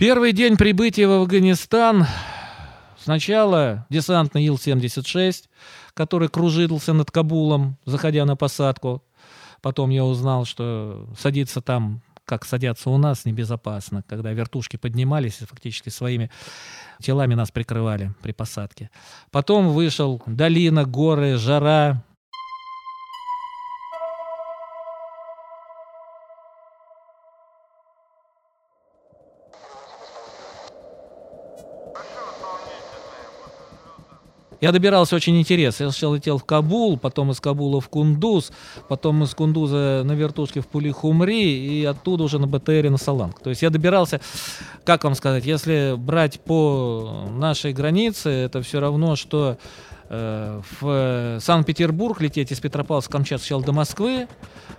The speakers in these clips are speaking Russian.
Первый день прибытия в Афганистан. Сначала десантный Ил-76, который кружился над Кабулом, заходя на посадку. Потом я узнал, что садиться там, как садятся у нас, небезопасно, когда вертушки поднимались и фактически своими телами нас прикрывали при посадке. Потом вышел долина, горы, жара, Я добирался очень интересно. Я сначала летел в Кабул, потом из Кабула в Кундуз, потом из Кундуза на вертушке в Пулихумри и оттуда уже на БТРе на Саланг. То есть я добирался, как вам сказать, если брать по нашей границе, это все равно, что э, в Санкт-Петербург лететь из Петропавловска-Камчатска сначала до Москвы,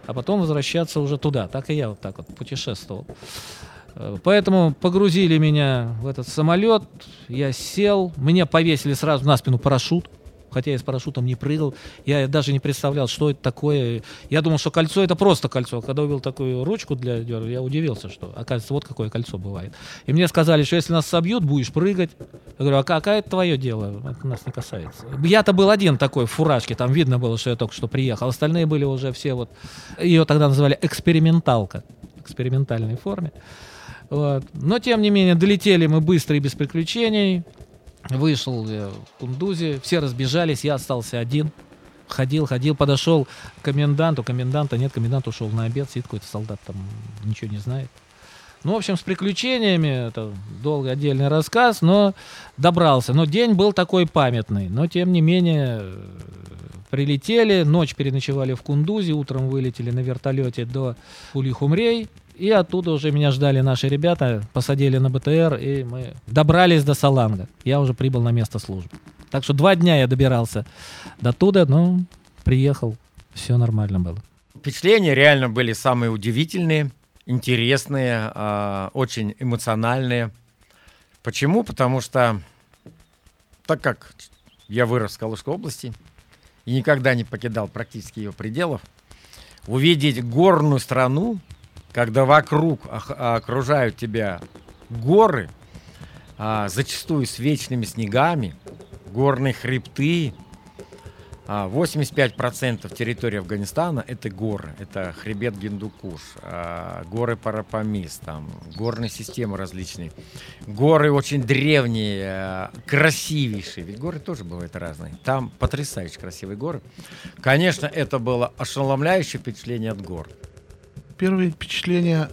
а потом возвращаться уже туда. Так и я вот так вот путешествовал. Э, поэтому погрузили меня в этот самолет, я сел, мне повесили сразу на спину парашют, хотя я с парашютом не прыгал, я даже не представлял, что это такое. Я думал, что кольцо это просто кольцо. Когда увидел такую ручку для я удивился, что, оказывается, вот какое кольцо бывает. И мне сказали, что если нас собьют, будешь прыгать. Я говорю, а какое это твое дело? Это нас не касается. Я-то был один такой в фуражке, там видно было, что я только что приехал. Остальные были уже все вот, ее тогда называли эксперименталка, экспериментальной форме. Вот. Но, тем не менее, долетели мы быстро и без приключений. Вышел в Кундузе, все разбежались, я остался один. Ходил, ходил, подошел к коменданту, коменданта нет, комендант ушел на обед, сидит какой-то солдат там, ничего не знает. Ну, в общем, с приключениями, это долго отдельный рассказ, но добрался. Но день был такой памятный. Но, тем не менее, прилетели, ночь переночевали в Кундузе, утром вылетели на вертолете до Пулихумрей. И оттуда уже меня ждали наши ребята, посадили на БТР, и мы добрались до Саланга. Я уже прибыл на место службы. Так что два дня я добирался до туда, но приехал, все нормально было. Впечатления реально были самые удивительные, интересные, э, очень эмоциональные. Почему? Потому что, так как я вырос в Калужской области и никогда не покидал практически ее пределов, увидеть горную страну, когда вокруг окружают тебя горы, а, зачастую с вечными снегами, горные хребты. 85% а, территории Афганистана это горы. Это хребет Гиндукуш, а, горы Парапамис, там, горные системы различные. Горы очень древние, красивейшие. Ведь горы тоже бывают разные. Там потрясающе красивые горы. Конечно, это было ошеломляющее впечатление от гор. Первые впечатления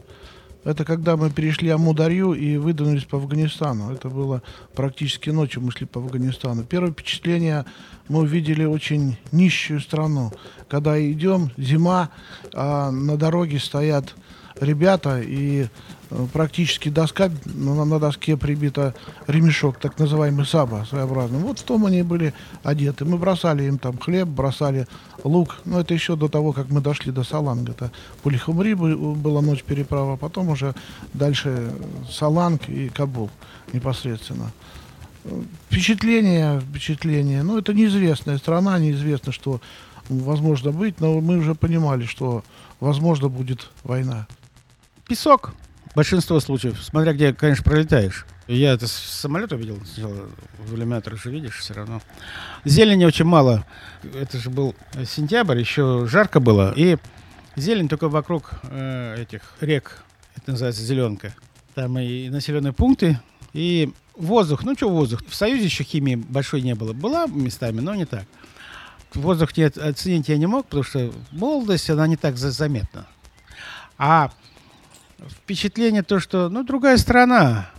это когда мы перешли Амударью и выдвинулись по Афганистану. Это было практически ночью мы шли по Афганистану. Первое впечатление, мы увидели очень нищую страну. Когда идем, зима, а на дороге стоят ребята и практически доска, на, на доске прибита ремешок, так называемый саба своеобразный. Вот в том они были одеты. Мы бросали им там хлеб, бросали лук. Но это еще до того, как мы дошли до Саланга. Это Пулихумри была ночь переправа, а потом уже дальше Саланг и Кабул непосредственно. Впечатление, впечатление. Ну, это неизвестная страна, неизвестно, что возможно быть, но мы уже понимали, что возможно будет война. Песок, большинство случаев, смотря где, конечно, пролетаешь. Я это с самолета видел, сначала в иллюминатор же видишь все равно. Зелени очень мало. Это же был сентябрь, еще жарко было. И зелень только вокруг э, этих рек. Это называется зеленка. Там и населенные пункты, и воздух. Ну, что воздух? В Союзе еще химии большой не было. Была местами, но не так. Воздух не оценить я не мог, потому что молодость, она не так заметна. А впечатление то, что, ну, другая страна.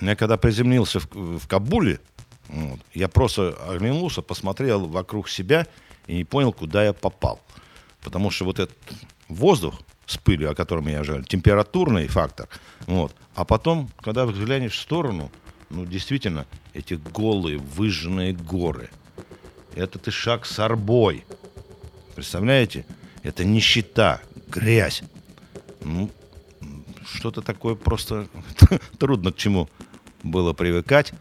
Я когда приземлился в, в Кабуле, вот, я просто оглянулся, посмотрел вокруг себя и не понял, куда я попал. Потому что вот этот воздух с пылью, о котором я говорил, температурный фактор, вот. А потом, когда взглянешь в сторону, ну, действительно, эти голые, выжженные горы. Это и шаг с арбой. Представляете? Это нищета, грязь. Ну, что-то такое просто трудно к чему было привыкать.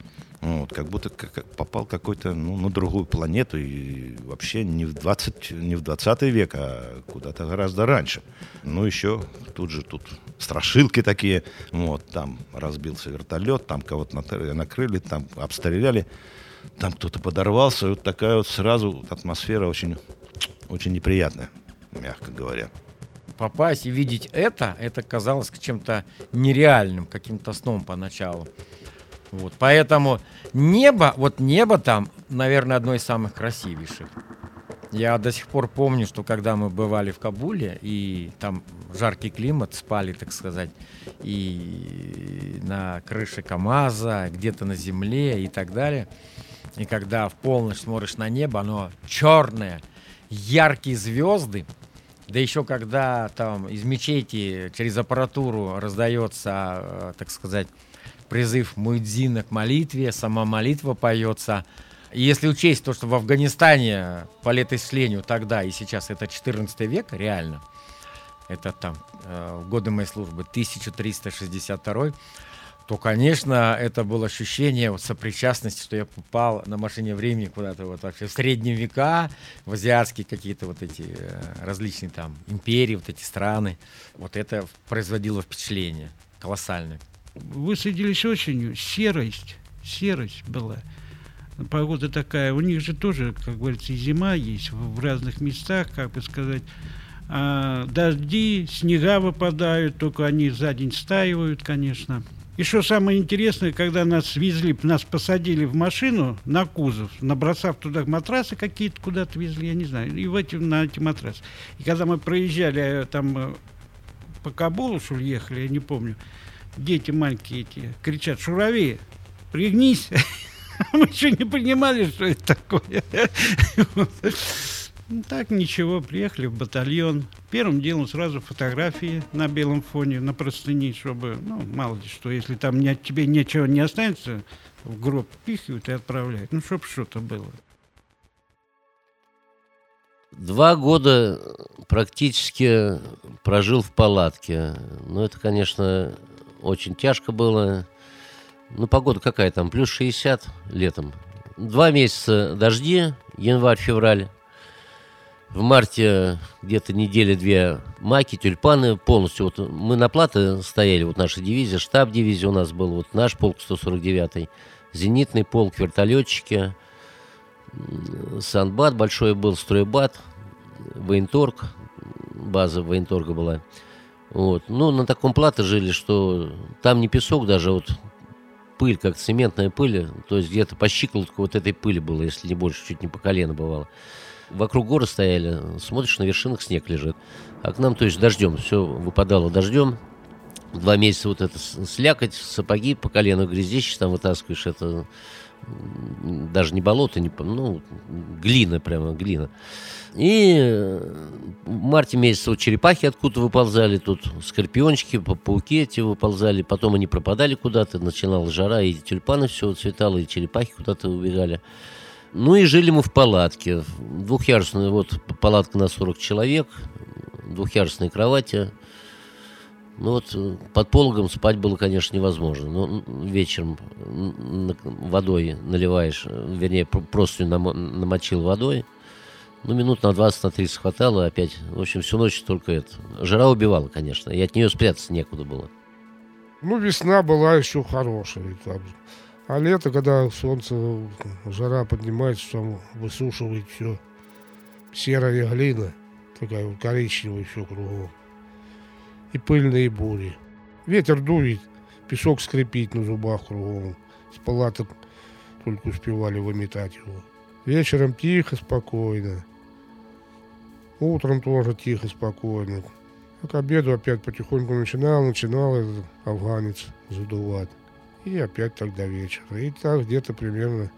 Вот, как будто как, попал какой-то ну, на другую планету и вообще не в 20, не в 20 век, а куда-то гораздо раньше. Ну, еще тут же тут страшилки такие, вот, там разбился вертолет, там кого-то накрыли, там обстреляли, там кто-то подорвался, вот такая вот сразу атмосфера очень, очень неприятная, мягко говоря попасть и видеть это, это казалось чем-то нереальным, каким-то сном поначалу. Вот, поэтому небо, вот небо там, наверное, одно из самых красивейших. Я до сих пор помню, что когда мы бывали в Кабуле, и там жаркий климат, спали, так сказать, и на крыше КАМАЗа, где-то на земле и так далее. И когда в полночь смотришь на небо, оно черное, яркие звезды, да еще когда там из мечети через аппаратуру раздается, э, так сказать, призыв Муэдзина к молитве, сама молитва поется. И если учесть то, что в Афганистане по летоисчислению тогда и сейчас это 14 век, реально, это там э, годы моей службы 1362 то, конечно, это было ощущение вот, сопричастности, что я попал на машине времени куда-то вот вообще в средние века, в азиатские какие-то вот эти э, различные там империи, вот эти страны. Вот это производило впечатление колоссальное высадились осенью, серость, серость была. Погода такая, у них же тоже, как говорится, зима есть в, разных местах, как бы сказать. А, дожди, снега выпадают, только они за день стаивают, конечно. И что самое интересное, когда нас везли, нас посадили в машину на кузов, набросав туда матрасы какие-то куда-то везли, я не знаю, и в эти, на эти матрасы. И когда мы проезжали э, там э, по Кабулу, что ли, ехали, я не помню, дети маленькие эти кричат, шурави, пригнись. Мы еще не понимали, что это такое. Ну, так, ничего, приехали в батальон. Первым делом сразу фотографии на белом фоне, на простыни, чтобы, ну, мало ли что, если там не, тебе ничего не останется, в гроб пихивают и отправляют. Ну, чтобы что-то было. Два года практически прожил в палатке. Ну, это, конечно, очень тяжко было. Ну, погода какая там, плюс 60 летом. Два месяца дожди, январь-февраль. В марте где-то недели-две маки, тюльпаны полностью. Вот мы на плато стояли, вот наша дивизия, штаб дивизии у нас был, вот наш полк 149-й, зенитный полк, вертолетчики, Санбат большой был, стройбат, военторг, база военторга была. Вот. Ну, на таком плато жили, что там не песок даже, вот пыль, как цементная пыль, то есть где-то по щиколотку вот этой пыли было, если не больше, чуть не по колено бывало. Вокруг горы стояли, смотришь, на вершинах снег лежит. А к нам, то есть дождем, все выпадало дождем. Два месяца вот это слякоть, сапоги по колено грязище там вытаскиваешь, это даже не болото, не, ну, глина прямо, глина. И в марте месяце вот черепахи откуда выползали, тут скорпиончики, пауки эти выползали, потом они пропадали куда-то, начинала жара, и тюльпаны все цветало, и черепахи куда-то убегали. Ну и жили мы в палатке, двухъярусная, вот палатка на 40 человек, двухъярусные кровати, ну вот э, под пологом спать было, конечно, невозможно. Но вечером водой наливаешь, э, вернее, просто намочил водой. Ну, минут на 20, на 30 хватало опять. В общем, всю ночь только это. Жара убивала, конечно, и от нее спрятаться некуда было. Ну, весна была еще хорошая. Там. А лето, когда солнце, жара поднимается, там высушивает все. Серая глина, такая коричневая все кругом и пыльные бури. Ветер дует, песок скрипит на зубах кругом. С палаток только успевали выметать его. Вечером тихо, спокойно. Утром тоже тихо, спокойно. А к обеду опять потихоньку начинал, начинал этот афганец задувать. И опять тогда вечер. И так где-то примерно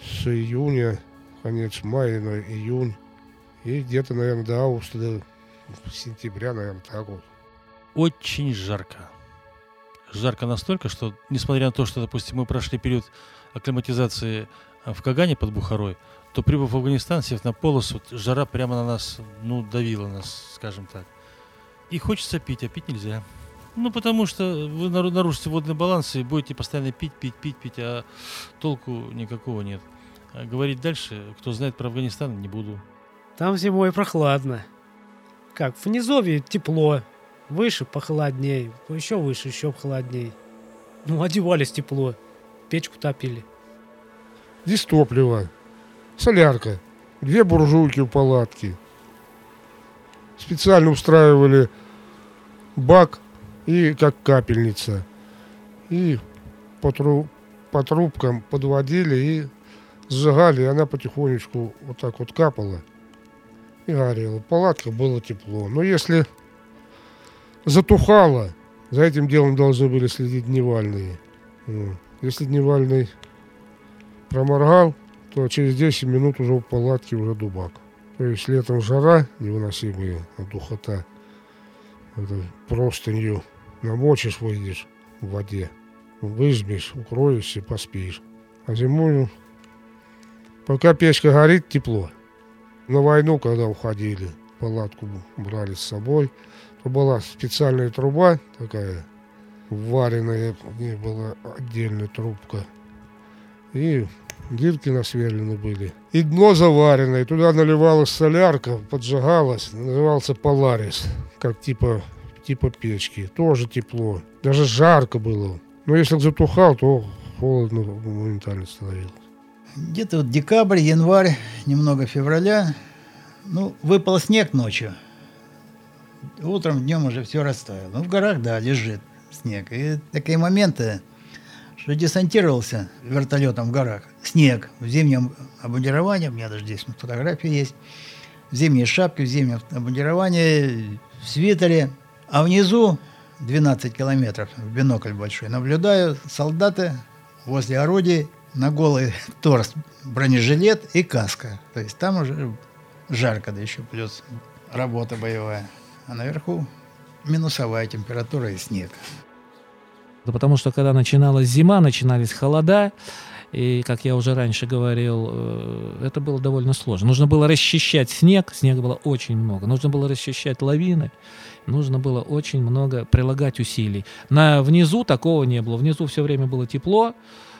с июня, конец мая на июнь. И где-то, наверное, до августа, до сентября, наверное, так вот. Очень жарко. Жарко настолько, что, несмотря на то, что, допустим, мы прошли период акклиматизации а, в Кагане под Бухарой, то прибыв в Афганистан, сев на полосу, жара прямо на нас, ну, давила нас, скажем так. И хочется пить, а пить нельзя. Ну, потому что вы нару- нарушите водный баланс и будете постоянно пить, пить, пить, пить, а толку никакого нет. А говорить дальше, кто знает про Афганистан, не буду. Там зимой прохладно. Как, в низовье тепло. Выше похолодней. Еще выше, еще холодней. Ну, одевались тепло. Печку топили. Здесь топливо, солярка, две буржуйки в палатке. Специально устраивали бак и как капельница. И по, тру- по трубкам подводили и сжигали, и она потихонечку вот так вот капала и горела. В палатке было тепло. Но если затухало, за этим делом должны были следить дневальные. Если дневальный проморгал, то через 10 минут уже в палатке уже дубак. То есть летом жара невыносимая, а духота. Это простынью намочишь, выйдешь в воде, выжмешь, укроешься, поспишь. А зимой, пока печка горит, тепло. На войну, когда уходили, палатку брали с собой, то была специальная труба такая, вареная, в ней была отдельная трубка. И дырки насверлены были. И дно заваренное, туда наливалась солярка, поджигалась, назывался поларис, как типа, типа печки. Тоже тепло, даже жарко было. Но если затухал, то холодно моментально становилось. Где-то вот декабрь, январь, немного февраля. Ну, выпал снег ночью. Утром, днем уже все растаяло. Ну, в горах, да, лежит снег. И такие моменты, что десантировался вертолетом в горах. Снег в зимнем обмундировании, у меня даже здесь фотографии есть, в зимней шапке, в зимнем обмундировании, в свитере. А внизу 12 километров, в бинокль большой, наблюдаю солдаты возле орудий, на голый торс бронежилет и каска. То есть там уже жарко, да еще плюс работа боевая. А наверху минусовая температура и снег. Да потому что когда начиналась зима, начинались холода, и, как я уже раньше говорил, э, это было довольно сложно. Нужно было расчищать снег, снега было очень много. Нужно было расчищать лавины, нужно было очень много прилагать усилий. На внизу такого не было. Внизу все время было тепло,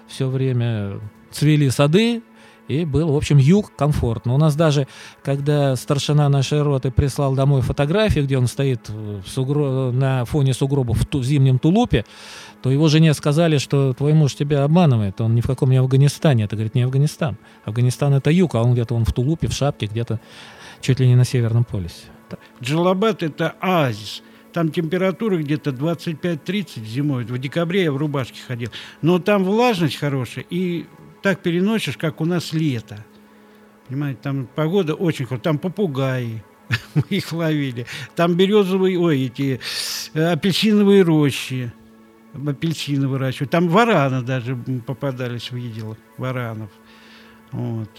все время цвели сады, и был, в общем, юг комфортно. У нас даже, когда старшина нашей роты прислал домой фотографии, где он стоит в сугро... на фоне сугробов в, ту... зимнем тулупе, то его жене сказали, что твой муж тебя обманывает, он ни в каком не Афганистане. Это, говорит, не Афганистан. Афганистан — это юг, а он где-то он в тулупе, в шапке, где-то чуть ли не на Северном полюсе. Джалабад – это оазис. Там температура где-то 25-30 зимой. В декабре я в рубашке ходил. Но там влажность хорошая, и так переносишь, как у нас лето. Понимаете, там погода очень хорошая. Там попугаи, мы их ловили. Там березовые, ой, эти э, апельсиновые рощи. Апельсины выращивают. Там вараны даже попадались, видел, варанов. Вот.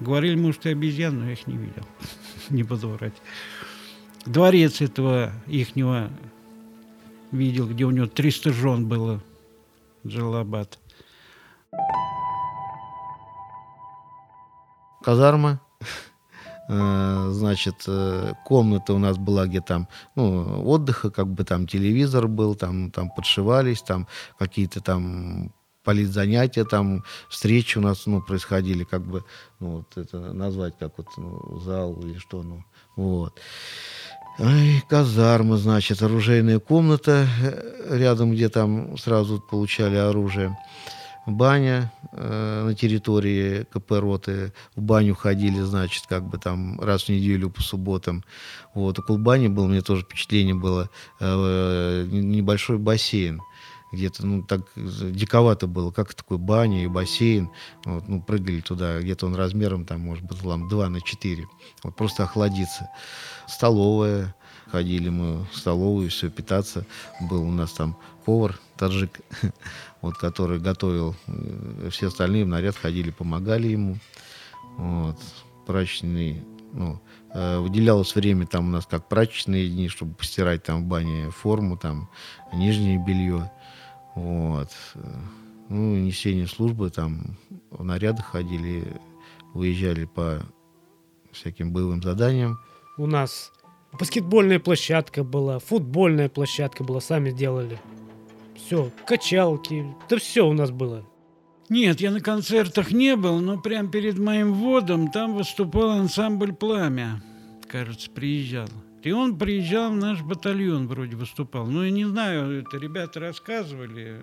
Говорили, может, и обезьян, но я их не видел. не буду врать. Дворец этого ихнего видел, где у него 300 жен было. Джалабад. казарма. Э, Значит, э, комната у нас была, где там, ну, отдыха, как бы там телевизор был, там, там подшивались, там какие-то там политзанятия, там встречи у нас, ну, происходили, как бы, ну, вот это назвать, как вот ну, зал или что, ну, вот. Ай, казарма, значит, оружейная комната э, рядом, где там сразу получали оружие баня э, на территории КП. В баню ходили, значит, как бы там раз в неделю по субботам. Вот. Около бани было, мне тоже впечатление было, э, небольшой бассейн где-то, ну, так диковато было, как такой баня и бассейн, вот, ну, прыгали туда, где-то он размером, там, может быть, там, 2 на 4, вот, просто охладиться. Столовая, ходили мы в столовую, все, питаться, был у нас там повар, таджик, вот, который готовил, э, все остальные в наряд ходили, помогали ему, вот, прачечный, ну, э, выделялось время там у нас как прачечные дни, чтобы постирать там в бане форму, там, нижнее белье, вот. Ну, несение службы, там в нарядах ходили, выезжали по всяким боевым заданиям. У нас Баскетбольная площадка была, футбольная площадка была, сами делали. Все, качалки, да все у нас было. Нет, я на концертах не был, но прямо перед моим вводом там выступал ансамбль «Пламя». Кажется, приезжал. И он приезжал в наш батальон, вроде выступал. Ну, я не знаю, это ребята рассказывали,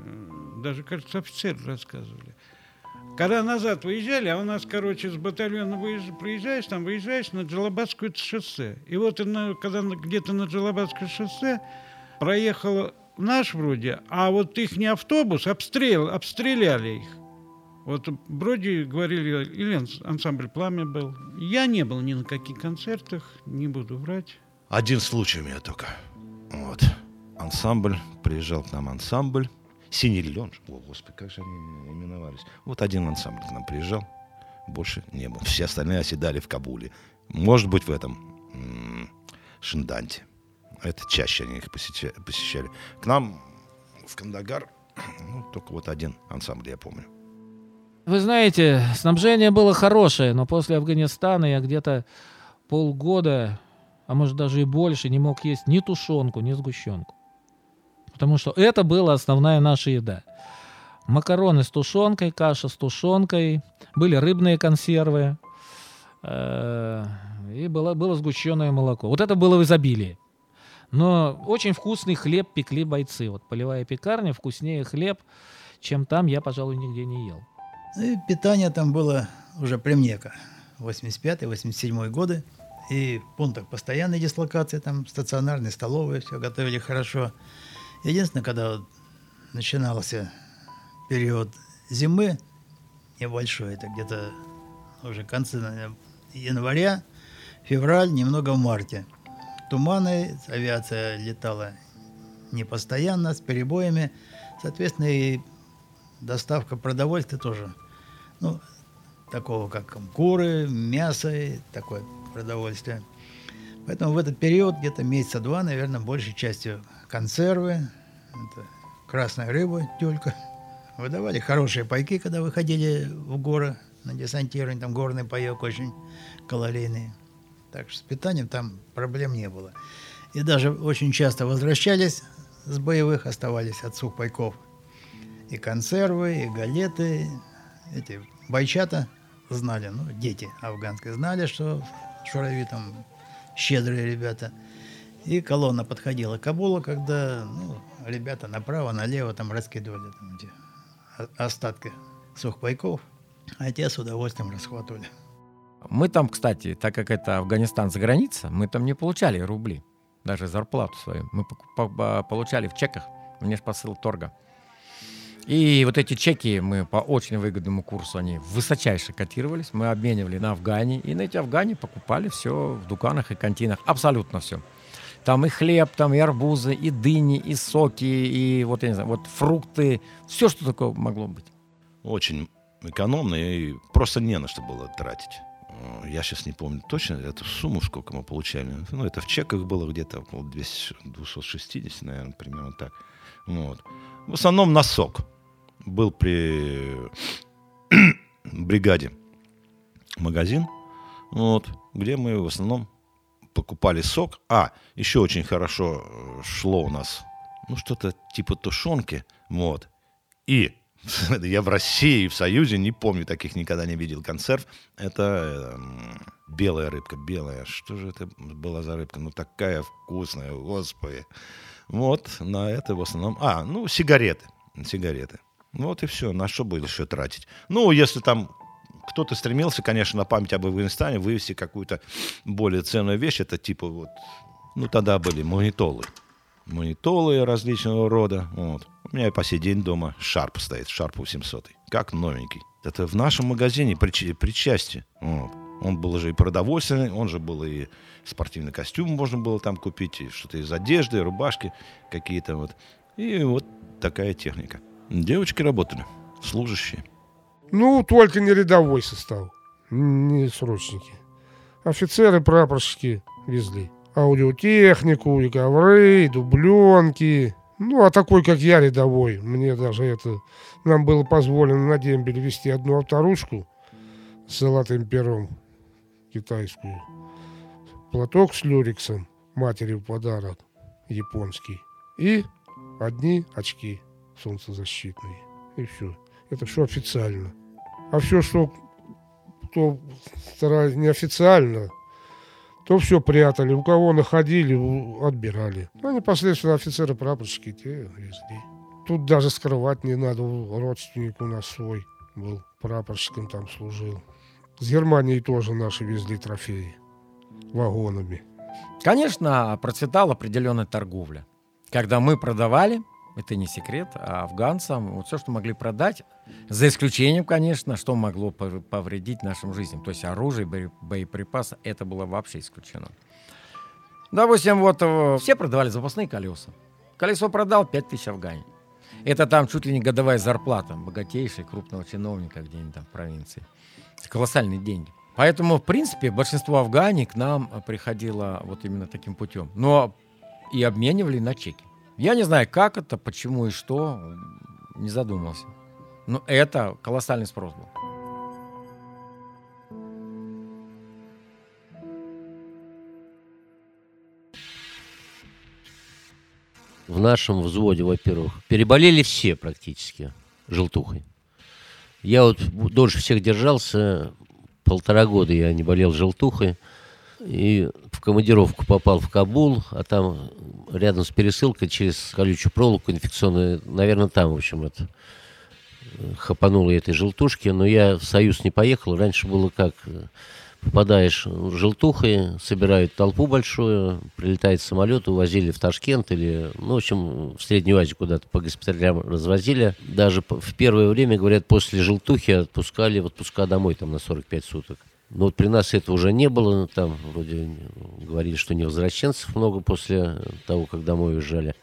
даже, кажется, офицеры рассказывали. Когда назад выезжали, а у нас, короче, с батальона выезж- приезжаешь, там выезжаешь на Джалабадское шоссе. И вот когда где-то на Джалабадское шоссе проехал наш вроде, а вот их не автобус, обстрел, обстреляли их. Вот вроде говорили, или анс- ансамбль «Пламя» был. Я не был ни на каких концертах, не буду врать. Один случай у меня только. Вот. Ансамбль, приезжал к нам ансамбль. Синий лен. О, господи, как же они именовались. Вот один ансамбль к нам приезжал. Больше не было. Все остальные оседали в Кабуле. Может быть, в этом Шинданте. Это чаще они их посеща- посещали. К нам в Кандагар ну, только вот один ансамбль, я помню. Вы знаете, снабжение было хорошее, но после Афганистана я где-то полгода, а может даже и больше, не мог есть ни тушенку, ни сгущенку. Потому что это была основная наша еда. Макароны с тушенкой, каша с тушенкой, были рыбные консервы, э, и было, было сгущенное молоко. Вот это было в изобилии. Но очень вкусный хлеб пекли бойцы. Вот полевая пекарня, вкуснее хлеб, чем там я, пожалуй, нигде не ел. Ну и питание там было уже при мне, 85-87 годы. И пунктах постоянной дислокации, там стационарные столовые, все готовили хорошо. Единственное, когда вот начинался период зимы небольшой, это где-то уже концы января, февраль, немного в марте. Туманы, авиация летала не постоянно, с перебоями. Соответственно, и доставка продовольствия тоже, ну, такого как куры, мясо, и такое продовольствие. Поэтому в этот период, где-то месяца два, наверное, большей частью консервы, это красная рыба, тюлька. Выдавали хорошие пайки, когда выходили в горы на десантирование, там горный паек очень калорийный. Так что с питанием там проблем не было. И даже очень часто возвращались с боевых, оставались от сухпайков и консервы, и галеты. Эти бойчата знали, ну, дети афганские знали, что шурави там щедрые ребята. И колонна подходила к Кабулу, когда ну, ребята направо, налево там раскидывали там, эти остатки сухпайков, а те с удовольствием расхватывали. Мы там, кстати, так как это Афганистан за граница, мы там не получали рубли, даже зарплату свою. Мы получали в чеках, внешпосыл торга. И вот эти чеки мы по очень выгодному курсу, они высочайше котировались, мы обменивали на Афгане, и на эти Афгане покупали все в дуканах и кантинах, абсолютно все. Там и хлеб, там и арбузы, и дыни, и соки, и вот, я не знаю, вот фрукты, все, что такое могло быть. Очень экономно и просто не на что было тратить. Э, Я сейчас не помню точно эту сумму, сколько мы получали. Ну, это в чеках было где-то около 200, 260, наверное, примерно так. Вот. В основном на сок. Был при бригаде магазин, вот, где мы в основном покупали сок. А, еще очень хорошо э, шло у нас, ну, что-то типа тушенки, вот. И я в России, в Союзе не помню, таких никогда не видел консерв. Это эм, белая рыбка, белая. Что же это была за рыбка? Ну, такая вкусная, господи. Вот, на это в основном... А, ну, сигареты. Сигареты. Ну, вот и все. На что было еще тратить? Ну, если там кто-то стремился, конечно, на память об Афганистане вывести какую-то более ценную вещь, это типа вот... Ну, тогда были магнитолы. Магнитолы различного рода. Вот. У меня и по сей день дома Шарп стоит, Шарп 800. Как новенький. Это в нашем магазине при, чи- при части. Вот. Он был же и продовольственный, он же был и спортивный костюм можно было там купить, и что-то из одежды, рубашки какие-то вот. И вот такая техника. Девочки работали, служащие. Ну, только не рядовой состав, не срочники. Офицеры, прапорщики везли. Аудиотехнику, и ковры, и дубленки. Ну, а такой, как я, рядовой, мне даже это... Нам было позволено на дембель вести одну авторучку с золотым пером китайскую. Платок с люриксом, матери в подарок японский. И одни очки солнцезащитные. И все. Это все официально. А все, что кто неофициально, то все прятали. У кого находили, отбирали. Ну, непосредственно офицеры, прапорщики те везли. Тут даже скрывать не надо. Родственник у нас свой был. Прапорщиком там служил. С Германии тоже наши везли трофеи вагонами. Конечно, процветала определенная торговля. Когда мы продавали, это не секрет, а афганцам вот все, что могли продать, за исключением, конечно, что могло пов- повредить нашим жизням. То есть оружие, бое- боеприпасы, это было вообще исключено. Допустим, вот э, все продавали запасные колеса. Колесо продал 5000 афгане. Это там чуть ли не годовая зарплата богатейшей крупного чиновника где-нибудь там в провинции. Это колоссальные деньги. Поэтому, в принципе, большинство афгане к нам э, приходило вот именно таким путем. Но и обменивали на чеки. Я не знаю, как это, почему и что, не задумался. Но это колоссальный спрос был. В нашем взводе, во-первых, переболели все практически желтухой. Я вот дольше всех держался, полтора года я не болел желтухой. И в командировку попал в Кабул, а там рядом с пересылкой через колючую проволоку инфекционную, наверное, там, в общем, это хапануло этой желтушки, но я в Союз не поехал. Раньше было как, попадаешь желтухой, собирают толпу большую, прилетает самолет, увозили в Ташкент или, ну, в общем, в Среднюю Азию куда-то по госпиталям развозили. Даже в первое время, говорят, после желтухи отпускали в отпуска домой там на 45 суток. Но вот при нас этого уже не было, там вроде говорили, что невозвращенцев много после того, как домой уезжали.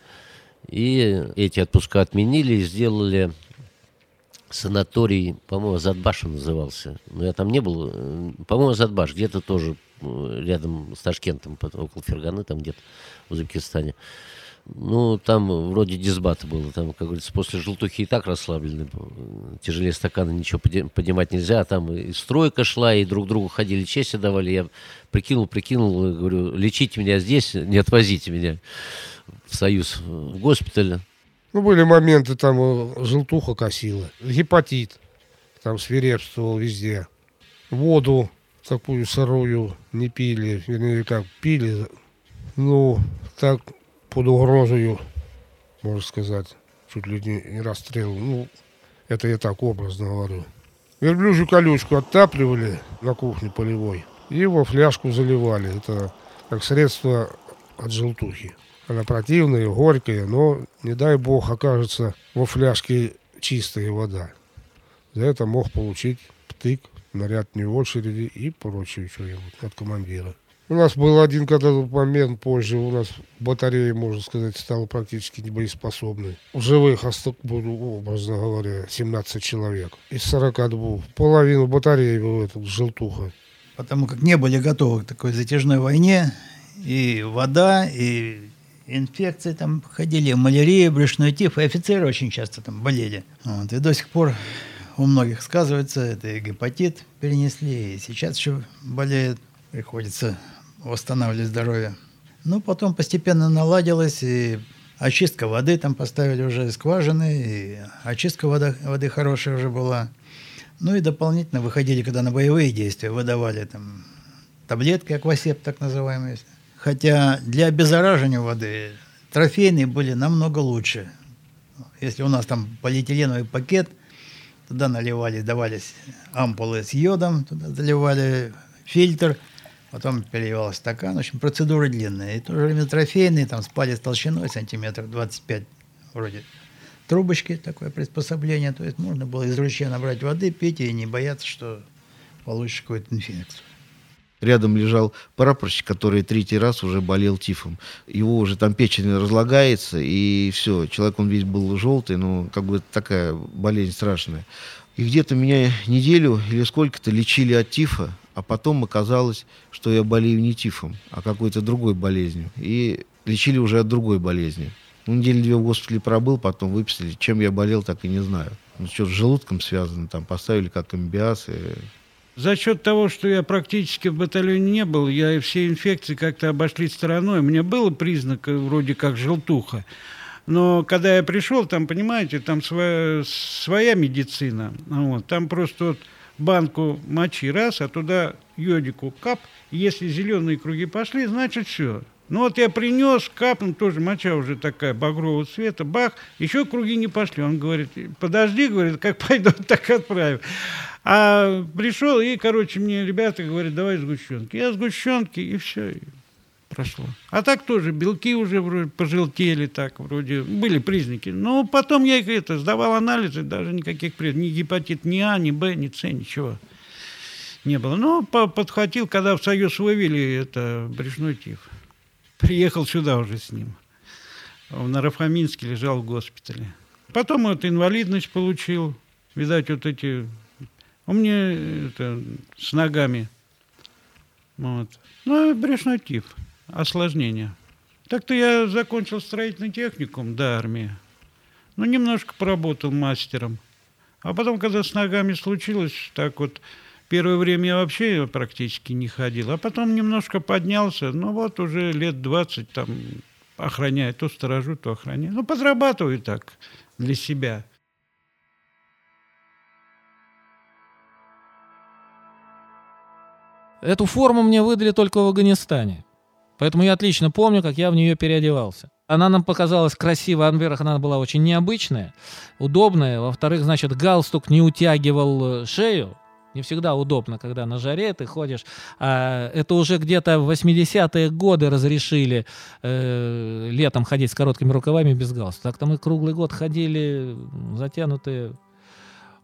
И эти отпуска отменили и сделали санаторий, по-моему, Задбаш он назывался. Но я там не был. По-моему, Задбаш, где-то тоже э, рядом с Ташкентом, около Ферганы, там где-то в Узбекистане. Ну, там вроде дисбата было. Там, как говорится, после желтухи и так расслаблены. Тяжелее стакана ничего поднимать нельзя. А там и стройка шла, и друг другу ходили, честь давали. Я прикинул, прикинул, говорю, лечите меня здесь, не отвозите меня в Союз, в госпиталь. Ну, были моменты, там э, желтуха косила, гепатит там свирепствовал везде. Воду такую сырую не пили, вернее, как пили, ну, так под угрозою, можно сказать, чуть ли не, расстрел. Ну, это я так образно говорю. Верблюжью колючку оттапливали на кухне полевой и во фляжку заливали. Это как средство от желтухи. Она противная, горькая, но, не дай бог, окажется во фляжке чистая вода. За это мог получить птык, наряд не очереди и прочее что-нибудь от командира. У нас был один когда момент позже, у нас батарея, можно сказать, стала практически небоеспособной. В живых осталось, образно говоря, 17 человек. Из 42. Половину батареи было это, желтуха. Потому как не были готовы к такой затяжной войне. И вода, и инфекции там ходили, малярия, брюшной тиф. И офицеры очень часто там болели. Вот. И до сих пор у многих сказывается, это и гепатит перенесли, и сейчас еще болеют. Приходится восстанавливать здоровье. Ну, потом постепенно наладилось, и очистка воды там поставили уже скважины, и очистка воды, воды хорошая уже была. Ну и дополнительно выходили, когда на боевые действия, выдавали там таблетки, аквасеп так называемые. Хотя для обеззараживания воды трофейные были намного лучше. Если у нас там полиэтиленовый пакет, туда наливали, давались ампулы с йодом, туда заливали фильтр, потом переливалось стакан. В общем, процедуры длинные. И в то трофейные, там с палец толщиной, сантиметров 25 вроде трубочки, такое приспособление. То есть можно было из ручья набрать воды, пить и не бояться, что получишь какую-то инфекцию. Рядом лежал прапорщик, который третий раз уже болел тифом. Его уже там печень разлагается, и все, человек, он весь был желтый, ну, как бы такая болезнь страшная. И где-то меня неделю или сколько-то лечили от тифа, а потом оказалось, что я болею не тифом, а какой-то другой болезнью. И лечили уже от другой болезни. Ну, недели две в госпитале пробыл, потом выписали. Чем я болел, так и не знаю. Ну, что с желудком связано, там поставили как амбиаз. И... За счет того, что я практически в батальоне не был, я и все инфекции как-то обошли стороной. У меня был признак э, вроде как желтуха. Но когда я пришел, там, понимаете, там своя, своя медицина. Вот, там просто вот банку мочи раз, а туда йодику кап. Если зеленые круги пошли, значит все. Ну вот я принес, капнул, тоже моча уже такая багрового цвета, бах, еще круги не пошли. Он говорит, подожди, говорит, как пойдут, так отправим. А пришел, и, короче, мне ребята говорят, давай сгущенки. Я сгущенки, и все, и прошло. А так тоже, белки уже вроде пожелтели, так вроде, были признаки. Но потом я их это, сдавал анализы, даже никаких признаков, ни гепатит, ни А, ни Б, ни С, ничего не было. Но подхватил, когда в Союз вывели, это брюшной тиф. Приехал сюда уже с ним. В Нарафаминске лежал в госпитале. Потом вот инвалидность получил. Видать, вот эти... У меня это, с ногами. Вот. Ну, брюшной тиф. Осложнение. Так-то я закончил строительный техникум до армии. Ну, немножко поработал мастером. А потом, когда с ногами случилось, так вот Первое время я вообще практически не ходил, а потом немножко поднялся, ну вот уже лет 20 там охраняю, то сторожу, то охраняю. Ну, подрабатываю так для себя. Эту форму мне выдали только в Афганистане. Поэтому я отлично помню, как я в нее переодевался. Она нам показалась красивой, во-первых, она была очень необычная, удобная. Во-вторых, значит, галстук не утягивал э, шею, не всегда удобно, когда на жаре ты ходишь. А, это уже где-то в 80-е годы разрешили э, летом ходить с короткими рукавами без галстука. Так-то мы круглый год ходили затянутые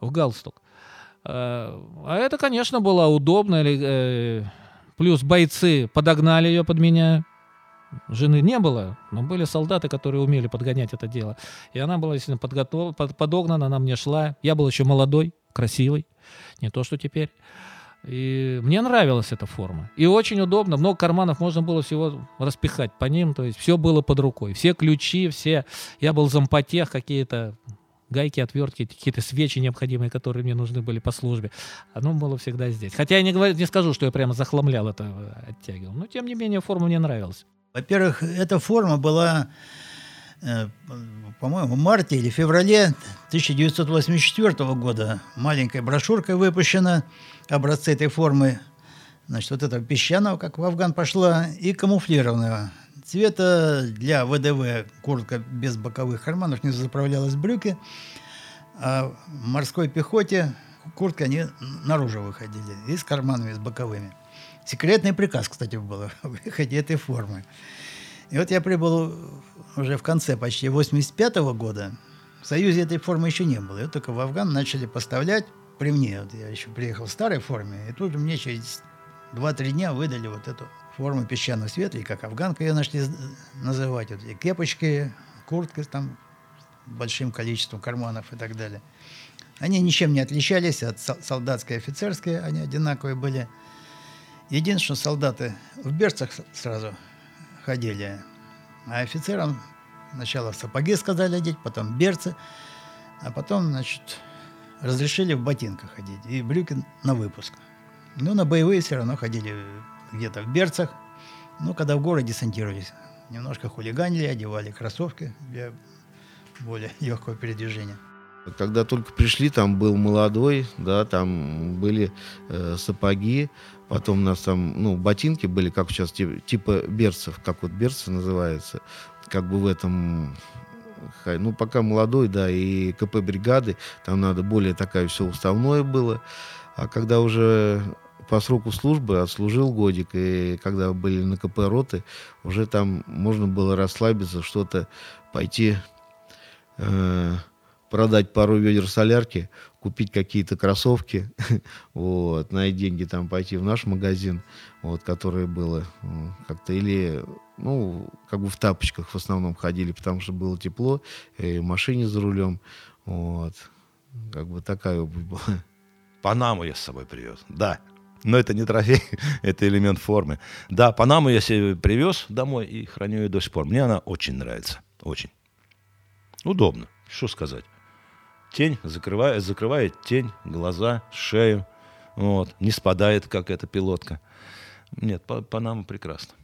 в галстук. А, а это, конечно, было удобно. Плюс бойцы подогнали ее под меня. Жены не было, но были солдаты, которые умели подгонять это дело. И она была, естественно, подготов... подогнана, она мне шла. Я был еще молодой, красивый не то, что теперь. И мне нравилась эта форма. И очень удобно. Много карманов можно было всего распихать по ним. То есть все было под рукой. Все ключи, все... Я был зампотех, какие-то гайки, отвертки, какие-то свечи необходимые, которые мне нужны были по службе. Оно было всегда здесь. Хотя я не, говорю, не скажу, что я прямо захламлял это, оттягивал. Но, тем не менее, форма мне нравилась. Во-первых, эта форма была Э, по-моему, в марте или феврале 1984 года маленькая брошюрка выпущена, образцы этой формы, значит, вот этого песчаного, как в Афган пошла, и камуфлированного. Цвета для ВДВ куртка без боковых карманов, не заправлялась брюки, а в морской пехоте куртка они наружу выходили, и с карманами, с боковыми. Секретный приказ, кстати, был о выходе этой формы. И вот я прибыл уже в конце почти 85 -го года. В Союзе этой формы еще не было. Ее только в Афган начали поставлять при мне. Вот я еще приехал в старой форме, и тут мне через 2-3 дня выдали вот эту форму песчаного цвета, и как афганка ее нашли называть. Вот, и кепочки, куртка там большим количеством карманов и так далее. Они ничем не отличались от солдатской и офицерской, они одинаковые были. Единственное, солдаты в берцах сразу ходили. А офицерам сначала сапоги сказали одеть, потом берцы, а потом, значит, разрешили в ботинках ходить и брюки на выпуск. Ну, на боевые все равно ходили где-то в берцах. Ну, когда в городе десантировались, немножко хулиганили, одевали кроссовки для более легкого передвижения. Когда только пришли, там был молодой, да, там были э, сапоги, потом у нас там, ну, ботинки были, как сейчас, типа, типа берцев, как вот берцы называется, как бы в этом ну, пока молодой, да, и КП бригады, там надо более такая все уставное было. А когда уже по сроку службы отслужил годик, и когда были на КП роты, уже там можно было расслабиться, что-то пойти э, продать пару ведер солярки, купить какие-то кроссовки, вот, на деньги там пойти в наш магазин, вот, которое было как-то, или, ну, как бы в тапочках в основном ходили, потому что было тепло, и в машине за рулем, вот, как бы такая обувь была. Панаму я с собой привез, да. Но это не трофей, это элемент формы. Да, Панаму я себе привез домой и храню ее до сих пор. Мне она очень нравится, очень. Удобно, что сказать. Тень закрывает, закрывает тень, глаза, шею. Вот, не спадает, как эта пилотка. Нет, Па- Панама прекрасно.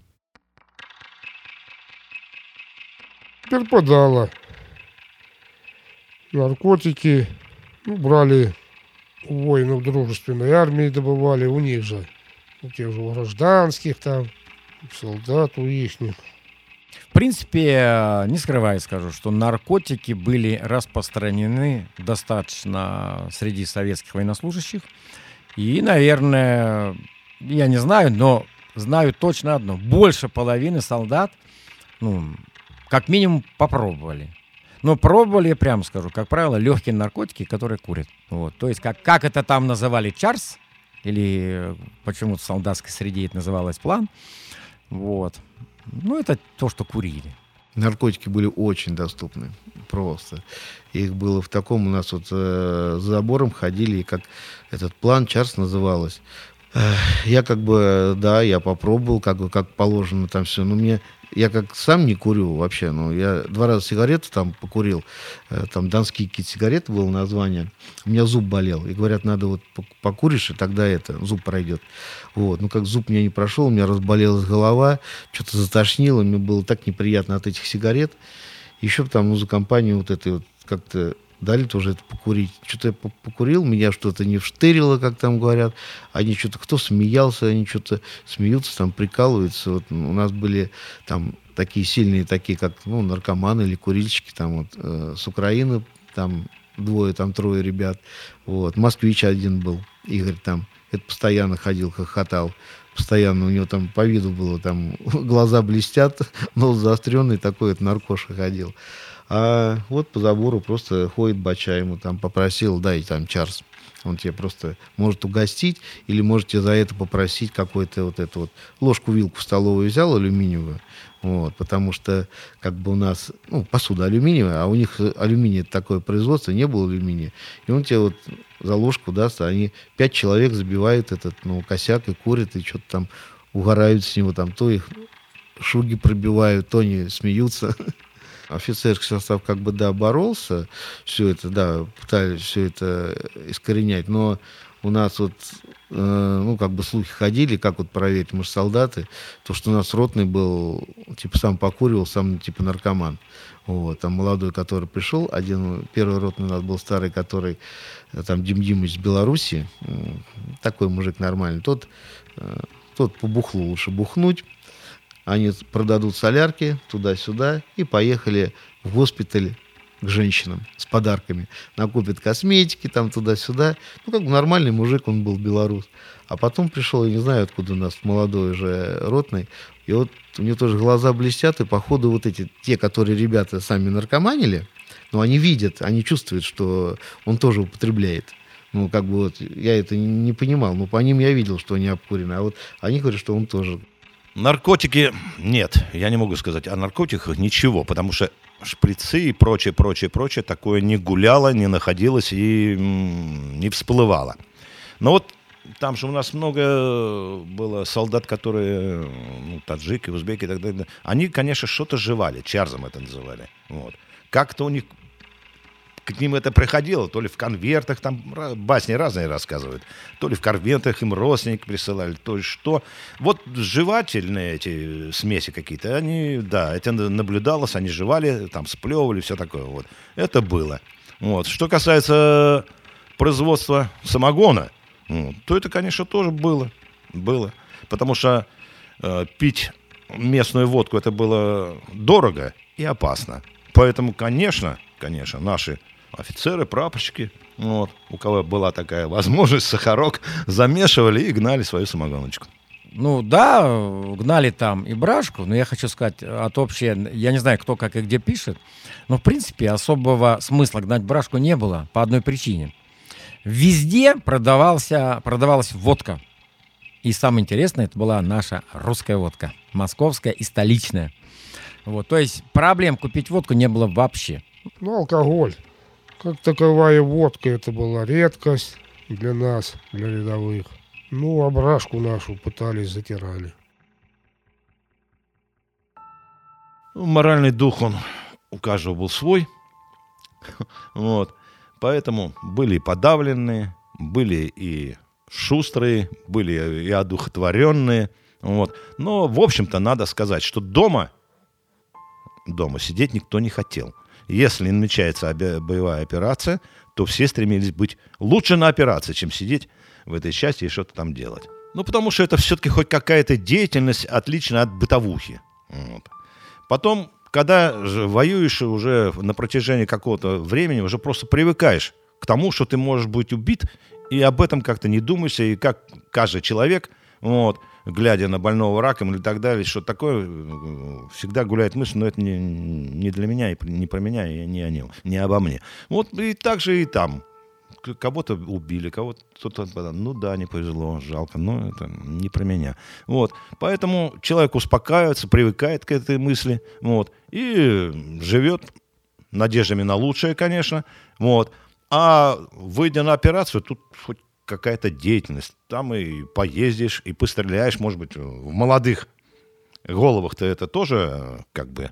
Перепадало. Наркотики ну, брали воинов дружественной армии, добывали у них же. У тех же гражданских там, солдат у ихних. В принципе, не скрывая скажу, что наркотики были распространены достаточно среди советских военнослужащих. И, наверное, я не знаю, но знаю точно одно. Больше половины солдат, ну, как минимум, попробовали. Но пробовали, я прямо скажу, как правило, легкие наркотики, которые курят. Вот. То есть, как, как это там называли Чарс, или э, почему-то в солдатской среде это называлось план. Вот. Ну, это то, что курили. Наркотики были очень доступны, просто. Их было в таком, у нас вот э, за забором ходили, и как этот план Чарс называлось. Я как бы, да, я попробовал, как, бы, как положено там все, но мне, я как сам не курю вообще, ну, я два раза сигареты там покурил, э, там донские какие-то сигареты было название, у меня зуб болел, и говорят, надо вот пок- покуришь, и тогда это, зуб пройдет. Вот, ну, как зуб мне не прошел, у меня разболелась голова, что-то затошнило, мне было так неприятно от этих сигарет, еще там, ну, за компанию вот этой вот как-то дали тоже это покурить. Что-то я по- покурил, меня что-то не вштырило, как там говорят. Они что-то, кто смеялся, они что-то смеются, там прикалываются. Вот у нас были там такие сильные, такие как ну, наркоманы или курильщики там вот э, с Украины, там двое, там трое ребят. Вот. Москвич один был, Игорь там. Это постоянно ходил, хохотал. Постоянно у него там по виду было, там глаза блестят, нос заостренный, такой вот наркоша ходил. А вот по забору просто ходит бача, ему там попросил, дай там Чарс. Он тебе просто может угостить или можете за это попросить какой-то вот эту вот ложку-вилку столовую взял алюминиевую, вот, потому что как бы у нас, ну, посуда алюминиевая, а у них алюминий это такое производство, не было алюминия. И он тебе вот за ложку даст, а они пять человек забивают этот, ну, косяк и курят, и что-то там угорают с него, там то их шуги пробивают, то они смеются. Офицерский состав как бы, да, боролся, все это, да, пытались все это искоренять, но у нас вот, э, ну, как бы слухи ходили, как вот проверить, мы же солдаты, то, что у нас ротный был, типа, сам покуривал, сам, типа, наркоман. Вот, там молодой, который пришел, один, первый ротный у нас был старый, который, э, там, Дим Димыч из Беларуси, такой мужик нормальный, тот, э, тот по бухлу лучше бухнуть, они продадут солярки туда-сюда и поехали в госпиталь к женщинам с подарками. Накупят косметики там туда-сюда. Ну, как бы нормальный мужик он был, белорус. А потом пришел, я не знаю, откуда у нас молодой уже ротный, и вот у него тоже глаза блестят, и походу вот эти, те, которые ребята сами наркоманили, но они видят, они чувствуют, что он тоже употребляет. Ну, как бы вот, я это не понимал, но по ним я видел, что они обкурены, а вот они говорят, что он тоже. Наркотики нет, я не могу сказать о наркотиках ничего, потому что шприцы и прочее, прочее, прочее такое не гуляло, не находилось и не всплывало. Но вот там же у нас много было солдат, которые, ну, таджики, узбеки и так далее. Они, конечно, что-то жевали, чарзом это называли. Вот. Как-то у них к ним это приходило, то ли в конвертах, там басни разные рассказывают, то ли в конвертах им родственники присылали, то ли что. Вот жевательные эти смеси какие-то, они, да, это на- наблюдалось, они жевали, там сплевывали, все такое вот. Это было. Вот. Что касается производства самогона, вот, то это, конечно, тоже было. Было. Потому что э, пить местную водку это было дорого и опасно. Поэтому, конечно, конечно, наши офицеры, прапорщики, вот, у кого была такая возможность, сахарок, замешивали и гнали свою самогоночку. Ну да, гнали там и брашку, но я хочу сказать, от общее, я не знаю, кто как и где пишет, но в принципе особого смысла гнать брашку не было по одной причине. Везде продавался, продавалась водка. И самое интересное, это была наша русская водка, московская и столичная. Вот, то есть проблем купить водку не было вообще. Ну, алкоголь. Как таковая водка, это была редкость для нас, для рядовых. Ну, брашку нашу пытались, затирали. Ну, моральный дух, он у каждого был свой. Вот. Поэтому были и подавленные, были и шустрые, были и одухотворенные. Вот. Но, в общем-то, надо сказать, что дома, дома сидеть никто не хотел. Если намечается боевая операция, то все стремились быть лучше на операции, чем сидеть в этой части и что-то там делать. Ну, потому что это все-таки хоть какая-то деятельность, отличная от бытовухи. Вот. Потом, когда воюешь уже на протяжении какого-то времени, уже просто привыкаешь к тому, что ты можешь быть убит, и об этом как-то не думаешь, и как каждый человек, вот, глядя на больного раком или так далее, что такое, всегда гуляет мысль, но это не, не для меня, и не про меня, и не о нем, не обо мне. Вот и так же и там кого-то убили, кого-то кто-то, ну да, не повезло, жалко, но это не про меня. Вот, поэтому человек успокаивается, привыкает к этой мысли, вот, и живет надеждами на лучшее, конечно, вот. А выйдя на операцию, тут хоть какая-то деятельность. Там и поездишь, и постреляешь, может быть, в молодых головах-то это тоже как бы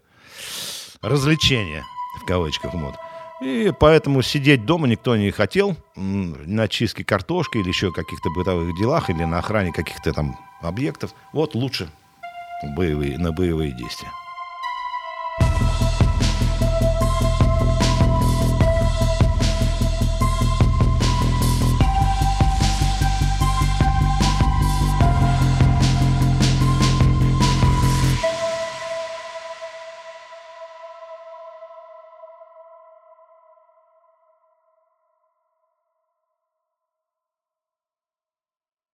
развлечение, в кавычках, вот. И поэтому сидеть дома никто не хотел на чистке картошки или еще каких-то бытовых делах, или на охране каких-то там объектов. Вот лучше боевые, на боевые действия.